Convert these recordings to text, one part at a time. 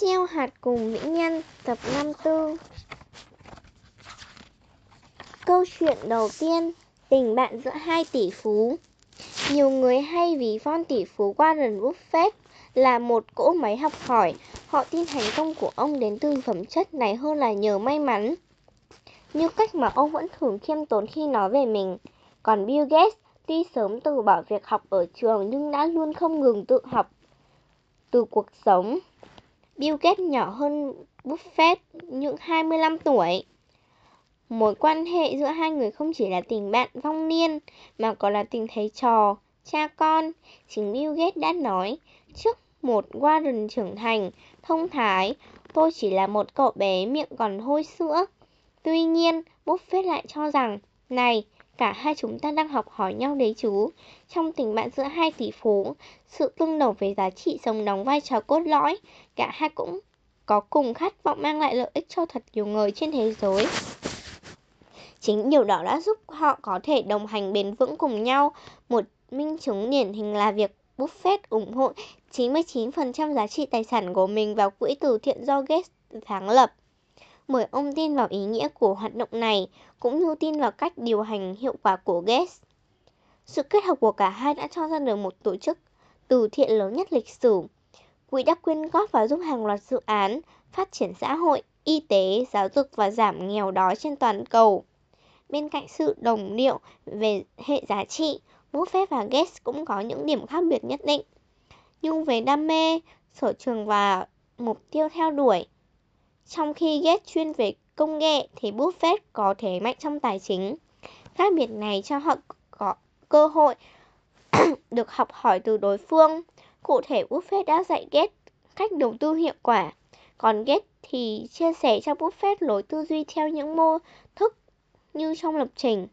Gieo hạt cùng mỹ Nhân, tập 54 Câu chuyện đầu tiên, Tình bạn giữa hai tỷ phú. Nhiều người hay ví von tỷ phú Warren Buffett là một cỗ máy học hỏi. Họ tin thành công của ông đến từ phẩm chất này hơn là nhờ may mắn. Như cách mà ông vẫn thường khiêm tốn khi nói về mình. Còn Bill Gates tuy sớm từ bỏ việc học ở trường nhưng đã luôn không ngừng tự học từ cuộc sống. Bill Gates nhỏ hơn Buffett những 25 tuổi. Mối quan hệ giữa hai người không chỉ là tình bạn vong niên mà còn là tình thầy trò, cha con. Chính Bill Gates đã nói, trước một Warren trưởng thành, thông thái, tôi chỉ là một cậu bé miệng còn hôi sữa. Tuy nhiên, Buffett lại cho rằng, này, Cả hai chúng ta đang học hỏi nhau đấy chú. Trong tình bạn giữa hai tỷ phú, sự tương đồng về giá trị sống đóng vai trò cốt lõi. Cả hai cũng có cùng khát vọng mang lại lợi ích cho thật nhiều người trên thế giới. Chính điều đó đã giúp họ có thể đồng hành bền vững cùng nhau. Một minh chứng điển hình là việc Buffett ủng hộ 99% giá trị tài sản của mình vào quỹ từ thiện do Gates sáng lập mời ông tin vào ý nghĩa của hoạt động này, cũng như tin vào cách điều hành hiệu quả của Gates. Sự kết hợp của cả hai đã cho ra được một tổ chức từ thiện lớn nhất lịch sử. Quỹ đã quyên góp và giúp hàng loạt dự án phát triển xã hội, y tế, giáo dục và giảm nghèo đói trên toàn cầu. Bên cạnh sự đồng điệu về hệ giá trị, Buffett và Gates cũng có những điểm khác biệt nhất định. Nhưng về đam mê, sở trường và mục tiêu theo đuổi, trong khi Gates chuyên về công nghệ thì Buffett có thế mạnh trong tài chính. Khác biệt này cho họ có cơ hội được học hỏi từ đối phương. Cụ thể Buffett đã dạy Gates cách đầu tư hiệu quả, còn Gates thì chia sẻ cho Buffett lối tư duy theo những mô thức như trong lập trình.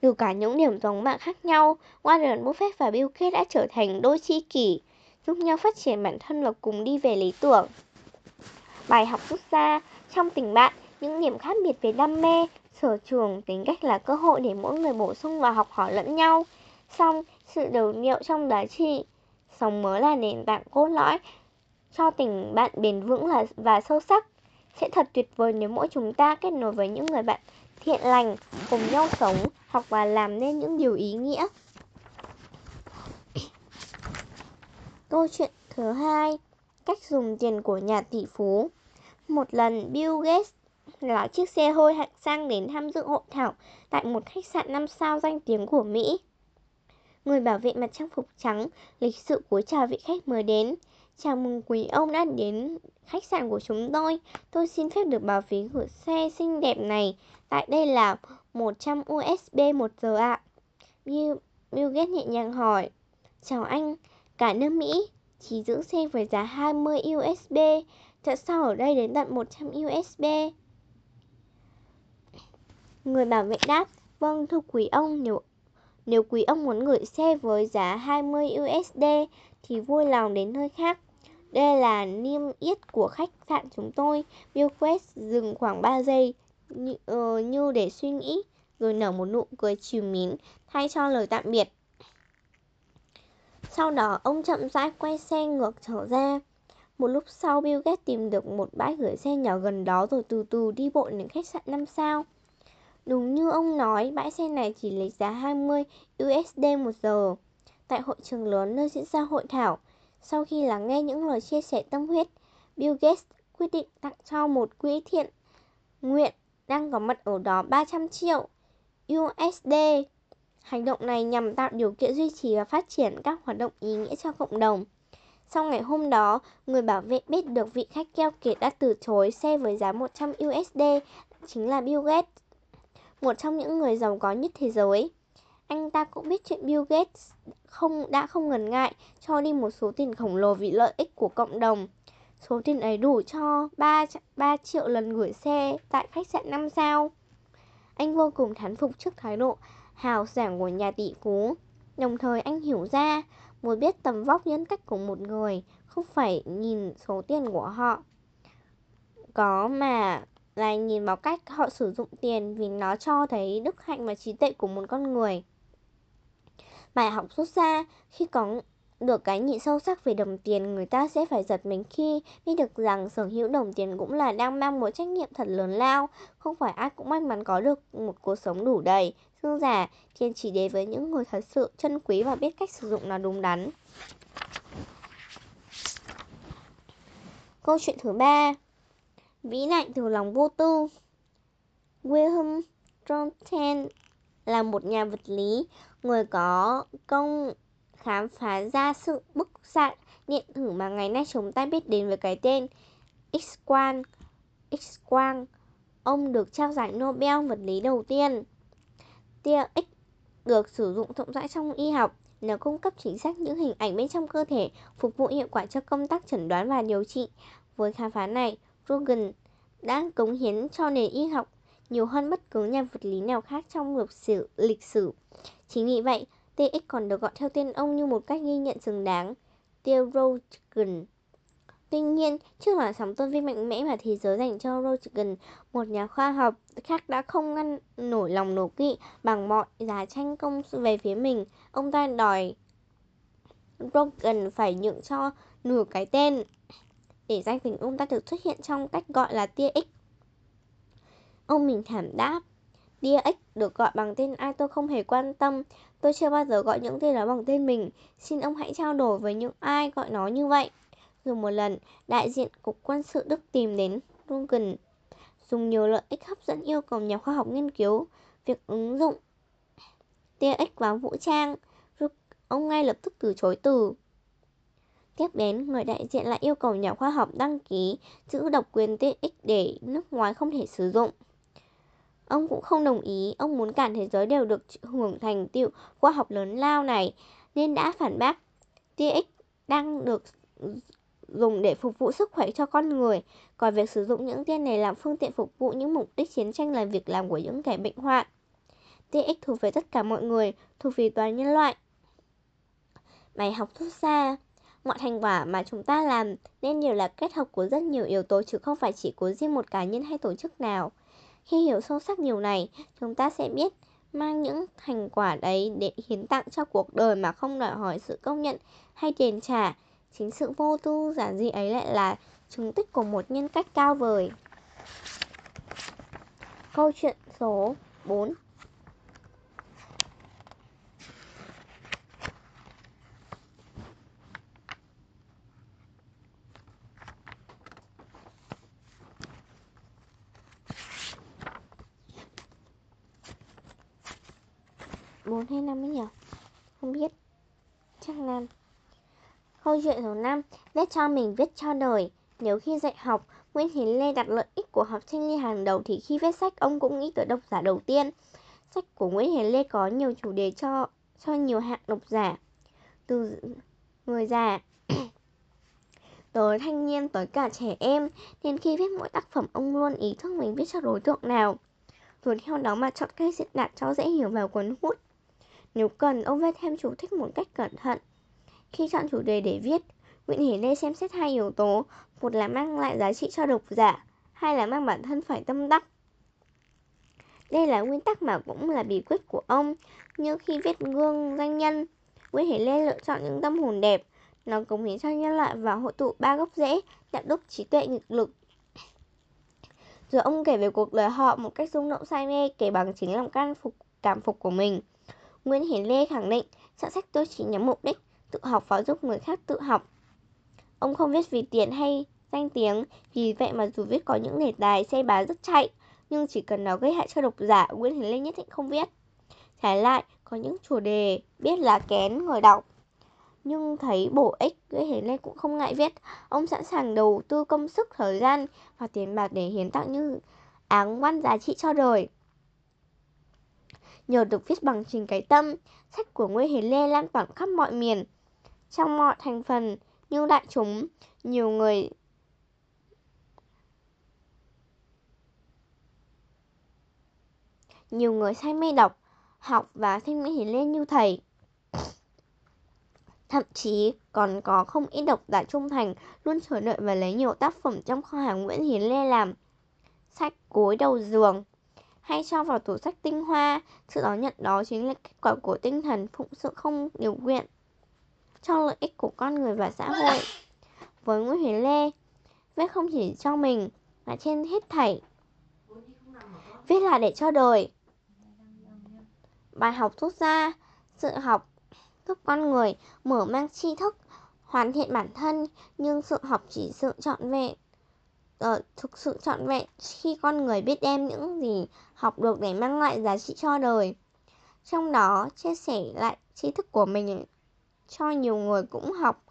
Từ cả những điểm giống bạn khác nhau, Warren Buffett và Bill Gates đã trở thành đôi tri kỷ, giúp nhau phát triển bản thân và cùng đi về lý tưởng. Bài học rút ra trong tình bạn, những điểm khác biệt về đam mê, sở trường, tính cách là cơ hội để mỗi người bổ sung và học hỏi lẫn nhau. Xong, sự đều điệu trong giá trị, sống mới là nền tảng cốt lõi cho tình bạn bền vững là và sâu sắc. Sẽ thật tuyệt vời nếu mỗi chúng ta kết nối với những người bạn thiện lành, cùng nhau sống, học và làm nên những điều ý nghĩa. Câu chuyện thứ hai Cách dùng tiền của nhà tỷ phú một lần Bill Gates lái chiếc xe hơi hạng sang đến tham dự hội thảo tại một khách sạn 5 sao danh tiếng của Mỹ. Người bảo vệ mặt trang phục trắng lịch sự cúi chào vị khách mới đến. Chào mừng quý ông đã đến khách sạn của chúng tôi. Tôi xin phép được bảo phí gửi xe xinh đẹp này. Tại đây là 100 USD một giờ ạ. Bill, Bill Gates nhẹ nhàng hỏi. Chào anh, cả nước Mỹ chỉ giữ xe với giá 20 USD, tại sao ở đây đến tận 100 USB Người bảo vệ đáp, vâng thưa quý ông, nếu nếu quý ông muốn gửi xe với giá 20 USD thì vui lòng đến nơi khác. Đây là niêm yết của khách sạn chúng tôi. Bill Quest dừng khoảng 3 giây như, uh, như để suy nghĩ, rồi nở một nụ cười trìu mến thay cho lời tạm biệt. Sau đó ông chậm rãi quay xe ngược trở ra. Một lúc sau Bill Gates tìm được một bãi gửi xe nhỏ gần đó rồi từ từ đi bộ đến khách sạn 5 sao. Đúng như ông nói, bãi xe này chỉ lấy giá 20 USD một giờ. Tại hội trường lớn nơi diễn ra hội thảo, sau khi lắng nghe những lời chia sẻ tâm huyết, Bill Gates quyết định tặng cho một quỹ thiện nguyện đang có mặt ở đó 300 triệu USD Hành động này nhằm tạo điều kiện duy trì và phát triển các hoạt động ý nghĩa cho cộng đồng. Sau ngày hôm đó, người bảo vệ biết được vị khách keo kiệt đã từ chối xe với giá 100 USD, chính là Bill Gates, một trong những người giàu có nhất thế giới. Anh ta cũng biết chuyện Bill Gates không đã không ngần ngại cho đi một số tiền khổng lồ vì lợi ích của cộng đồng. Số tiền ấy đủ cho 3, 3 triệu lần gửi xe tại khách sạn 5 sao. Anh vô cùng thán phục trước thái độ hào sảng của nhà tỷ phú. Đồng thời anh hiểu ra, muốn biết tầm vóc nhân cách của một người, không phải nhìn số tiền của họ. Có mà là nhìn vào cách họ sử dụng tiền vì nó cho thấy đức hạnh và trí tuệ của một con người. Bài học rút ra khi có được cái nhìn sâu sắc về đồng tiền, người ta sẽ phải giật mình khi biết được rằng sở hữu đồng tiền cũng là đang mang một trách nhiệm thật lớn lao. Không phải ai cũng may mắn có được một cuộc sống đủ đầy, dương giả, kiên chỉ đến với những người thật sự chân quý và biết cách sử dụng nó đúng đắn. Câu chuyện thứ ba Vĩ đại từ lòng vô tư Wilhelm Röntgen là một nhà vật lý, người có công khám phá ra sự bức xạ điện tử mà ngày nay chúng ta biết đến với cái tên X-quang. X-quang. Ông được trao giải Nobel vật lý đầu tiên. Tia X được sử dụng rộng rãi trong y học. Nó cung cấp chính xác những hình ảnh bên trong cơ thể, phục vụ hiệu quả cho công tác chẩn đoán và điều trị. Với khám phá này, Rogan đã cống hiến cho nền y học nhiều hơn bất cứ nhà vật lý nào khác trong lịch sử. Lịch sử. Chính vì vậy, TX còn được gọi theo tên ông như một cách ghi nhận xứng đáng, Theologian. Tuy nhiên, trước làn sóng tôn vinh mạnh mẽ mà thế giới dành cho Rogan, một nhà khoa học khác đã không ngăn nổi lòng nổ kỵ bằng mọi giá tranh công về phía mình. Ông ta đòi Rogan phải nhượng cho nửa cái tên để danh tính ông ta được xuất hiện trong cách gọi là tia X. Ông mình thảm đáp, tia X được gọi bằng tên ai tôi không hề quan tâm, tôi chưa bao giờ gọi những tên đó bằng tên mình, xin ông hãy trao đổi với những ai gọi nó như vậy. Rồi một lần, đại diện Cục Quân sự Đức tìm đến Rogan, dùng nhiều lợi ích hấp dẫn yêu cầu nhà khoa học nghiên cứu việc ứng dụng tia ích vào vũ trang. Ông ngay lập tức từ chối từ. Tiếp đến, người đại diện lại yêu cầu nhà khoa học đăng ký giữ độc quyền TX để nước ngoài không thể sử dụng. Ông cũng không đồng ý, ông muốn cả thế giới đều được hưởng thành tựu khoa học lớn lao này, nên đã phản bác. TX đang được dùng để phục vụ sức khỏe cho con người, còn việc sử dụng những tên này làm phương tiện phục vụ những mục đích chiến tranh là việc làm của những kẻ bệnh hoạn. TX thuộc về tất cả mọi người, thuộc về toàn nhân loại. Bài học rút ra Mọi thành quả mà chúng ta làm nên đều là kết hợp của rất nhiều yếu tố chứ không phải chỉ của riêng một cá nhân hay tổ chức nào. Khi hiểu sâu sắc điều này, chúng ta sẽ biết mang những thành quả đấy để hiến tặng cho cuộc đời mà không đòi hỏi sự công nhận hay tiền trả. Chính sự vô tư giản dị ấy lại là chứng tích của một nhân cách cao vời. Câu chuyện số 4 4 hay 5 ấy nhỉ? Không biết. Chắc là Câu chuyện số 5 Viết cho mình, viết cho đời Nếu khi dạy học, Nguyễn Hiến Lê đặt lợi ích của học sinh lên hàng đầu thì khi viết sách ông cũng nghĩ tới độc giả đầu tiên. Sách của Nguyễn Hiến Lê có nhiều chủ đề cho cho nhiều hạng độc giả. Từ người già tới thanh niên tới cả trẻ em nên khi viết mỗi tác phẩm ông luôn ý thức mình viết cho đối tượng nào rồi theo đó mà chọn cách diễn đạt cho dễ hiểu và cuốn hút nếu cần, ông viết thêm chú thích một cách cẩn thận. Khi chọn chủ đề để viết, Nguyễn Hiển Lê xem xét hai yếu tố, một là mang lại giá trị cho độc giả, hai là mang bản thân phải tâm đắc. Đây là nguyên tắc mà cũng là bí quyết của ông, như khi viết gương danh nhân, Nguyễn Hiển Lê lựa chọn những tâm hồn đẹp, nó cống hiến cho nhân loại và hội tụ ba gốc rễ, đạo đức, trí tuệ, nghịch lực. Rồi ông kể về cuộc đời họ một cách rung động say mê, kể bằng chính lòng can phục cảm phục của mình. Nguyễn Hiển Lê khẳng định, soạn sách tôi chỉ nhắm mục đích tự học và giúp người khác tự học. Ông không viết vì tiền hay danh tiếng, vì vậy mà dù viết có những đề tài xe bá rất chạy, nhưng chỉ cần nó gây hại cho độc giả, Nguyễn Hiền Lê nhất định không viết. Trái lại, có những chủ đề biết là kén người đọc, nhưng thấy bổ ích, Nguyễn Hiền Lê cũng không ngại viết. Ông sẵn sàng đầu tư công sức, thời gian và tiền bạc để hiến tặng những áng văn giá trị cho đời nhờ được viết bằng trình cái tâm, sách của Nguyễn Hiến Lê lan tỏa khắp mọi miền. Trong mọi thành phần như đại chúng, nhiều người nhiều người say mê đọc, học và xem Nguyễn Hiến lên như thầy. Thậm chí còn có không ít độc giả trung thành luôn chờ đợi và lấy nhiều tác phẩm trong kho hàng Nguyễn Hiến Lê làm sách gối đầu giường hay cho vào tủ sách tinh hoa. Sự đón nhận đó chính là kết quả của tinh thần phụng sự không điều nguyện cho lợi ích của con người và xã hội. Với Nguyễn Huyền Lê, viết không chỉ cho mình mà trên hết thảy. Viết là để cho đời. Bài học rút ra, sự học giúp con người mở mang tri thức, hoàn thiện bản thân, nhưng sự học chỉ sự trọn vẹn uh, thực sự trọn vẹn khi con người biết đem những gì học được để mang lại giá trị cho đời. Trong đó, chia sẻ lại tri thức của mình cho nhiều người cũng học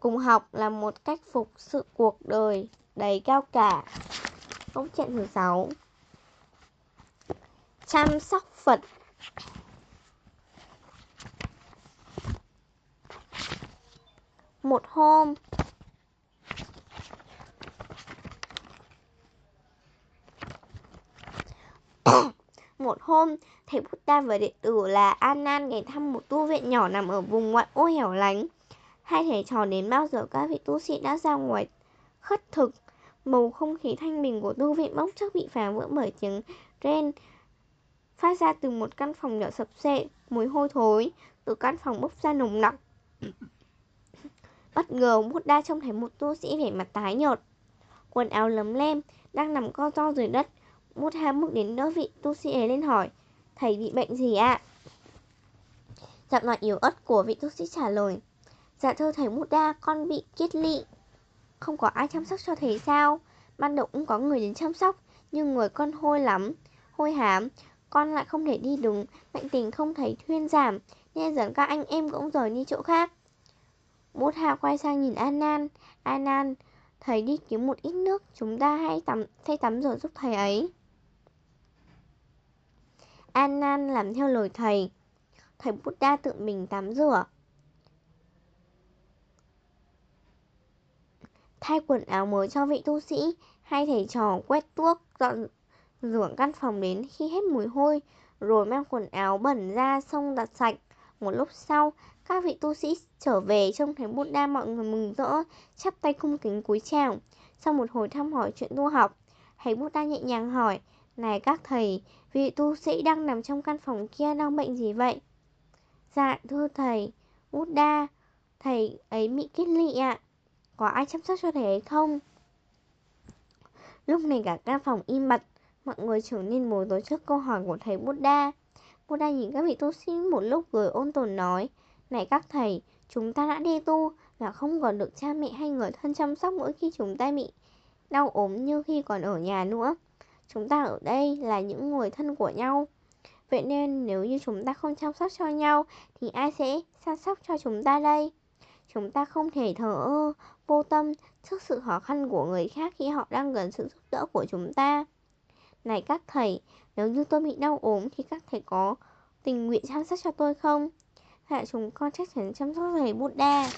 cùng học là một cách phục sự cuộc đời đầy cao cả. Câu chuyện thứ sáu Chăm sóc Phật Một hôm, Một hôm, thầy Buddha và đệ tử là Anan ghé thăm một tu viện nhỏ nằm ở vùng ngoại ô hẻo lánh. Hai thầy trò đến bao giờ các vị tu sĩ đã ra ngoài khất thực. Bầu không khí thanh bình của tu viện bỗng chốc bị phá vỡ bởi tiếng ren phát ra từ một căn phòng nhỏ sập xệ, mùi hôi thối từ căn phòng bốc ra nồng nặc. Bất ngờ Buddha trông thấy một tu sĩ vẻ mặt tái nhợt, quần áo lấm lem, đang nằm co ro dưới đất, Mút ham bước đến đỡ vị tu sĩ ấy lên hỏi Thầy bị bệnh gì ạ? À? Giọng nói yếu ớt của vị tu sĩ trả lời Dạ thưa thầy Mút đa con bị kiết lị Không có ai chăm sóc cho thầy sao? Ban đầu cũng có người đến chăm sóc Nhưng người con hôi lắm Hôi hám Con lại không thể đi đúng Bệnh tình không thấy thuyên giảm Nên dần các anh em cũng rời đi chỗ khác Mút Hạ quay sang nhìn An Nan An Nan Thầy đi kiếm một ít nước Chúng ta hãy tắm, thay tắm rồi giúp thầy ấy An Nan làm theo lời thầy. Thầy Buddha tự mình tắm rửa. Thay quần áo mới cho vị tu sĩ, hai thầy trò quét tuốc, dọn rửa căn phòng đến khi hết mùi hôi, rồi mang quần áo bẩn ra xong giặt sạch. Một lúc sau, các vị tu sĩ trở về trông thấy Buddha mọi người mừng rỡ, chắp tay cung kính cúi chào. Sau một hồi thăm hỏi chuyện tu học, thầy Buddha nhẹ nhàng hỏi, này các thầy, vị tu sĩ đang nằm trong căn phòng kia đang bệnh gì vậy? Dạ, thưa thầy, Buddha, thầy ấy bị kết lị ạ. Có ai chăm sóc cho thầy ấy không? Lúc này cả căn phòng im bặt, mọi người trở nên bối rối trước câu hỏi của thầy Buddha. Buddha nhìn các vị tu sĩ một lúc rồi ôn tồn nói, Này các thầy, chúng ta đã đi tu và không còn được cha mẹ hay người thân chăm sóc mỗi khi chúng ta bị đau ốm như khi còn ở nhà nữa. Chúng ta ở đây là những người thân của nhau. Vậy nên nếu như chúng ta không chăm sóc cho nhau thì ai sẽ chăm sóc cho chúng ta đây? Chúng ta không thể thờ ơ, vô tâm trước sự khó khăn của người khác khi họ đang cần sự giúp đỡ của chúng ta. Này các thầy, nếu như tôi bị đau ốm thì các thầy có tình nguyện chăm sóc cho tôi không? hạ chúng con chắc chắn chăm sóc thầy Buddha.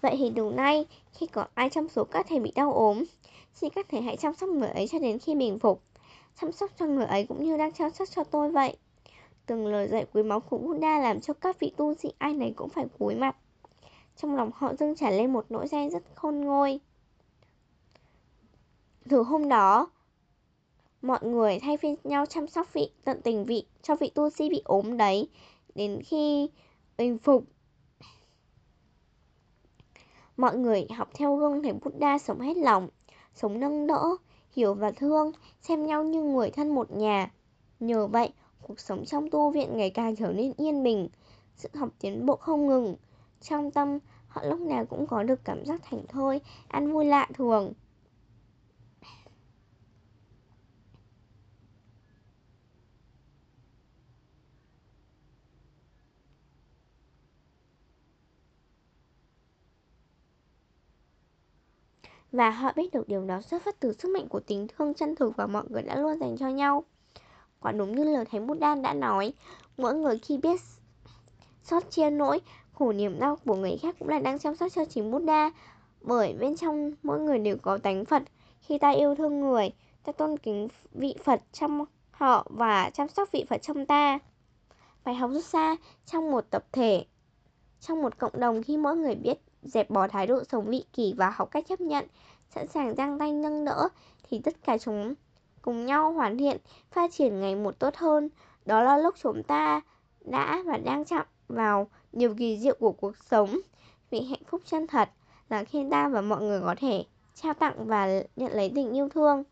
Vậy thì đúng nay, khi có ai trong số các thầy bị đau ốm, Xin các thầy hãy chăm sóc người ấy cho đến khi bình phục. Chăm sóc cho người ấy cũng như đang chăm sóc cho tôi vậy. Từng lời dạy quý máu của Buddha làm cho các vị tu sĩ ai nấy cũng phải cúi mặt. Trong lòng họ dâng trả lên một nỗi say rất khôn ngôi Từ hôm đó, Mọi người thay phiên nhau chăm sóc vị, tận tình vị, cho vị tu sĩ bị ốm đấy. Đến khi bình phục, Mọi người học theo gương thầy Buddha sống hết lòng sống nâng đỡ, hiểu và thương, xem nhau như người thân một nhà. Nhờ vậy, cuộc sống trong tu viện ngày càng trở nên yên bình, sự học tiến bộ không ngừng. Trong tâm, họ lúc nào cũng có được cảm giác thảnh thơi, ăn vui lạ thường. Và họ biết được điều đó xuất phát từ sức mạnh của tình thương chân thực và mọi người đã luôn dành cho nhau. Quả đúng như lời Thánh Buddha đã nói, mỗi người khi biết xót chia nỗi, khổ niềm đau của người khác cũng là đang chăm sóc cho chính Buddha. Bởi bên trong mỗi người đều có tánh Phật. Khi ta yêu thương người, ta tôn kính vị Phật trong họ và chăm sóc vị Phật trong ta. Bài học rút ra trong một tập thể, trong một cộng đồng khi mỗi người biết dẹp bỏ thái độ sống vị kỷ và học cách chấp nhận, sẵn sàng giang tay nâng đỡ, thì tất cả chúng cùng nhau hoàn thiện, phát triển ngày một tốt hơn. Đó là lúc chúng ta đã và đang chạm vào điều kỳ diệu của cuộc sống vì hạnh phúc chân thật là khi ta và mọi người có thể trao tặng và nhận lấy tình yêu thương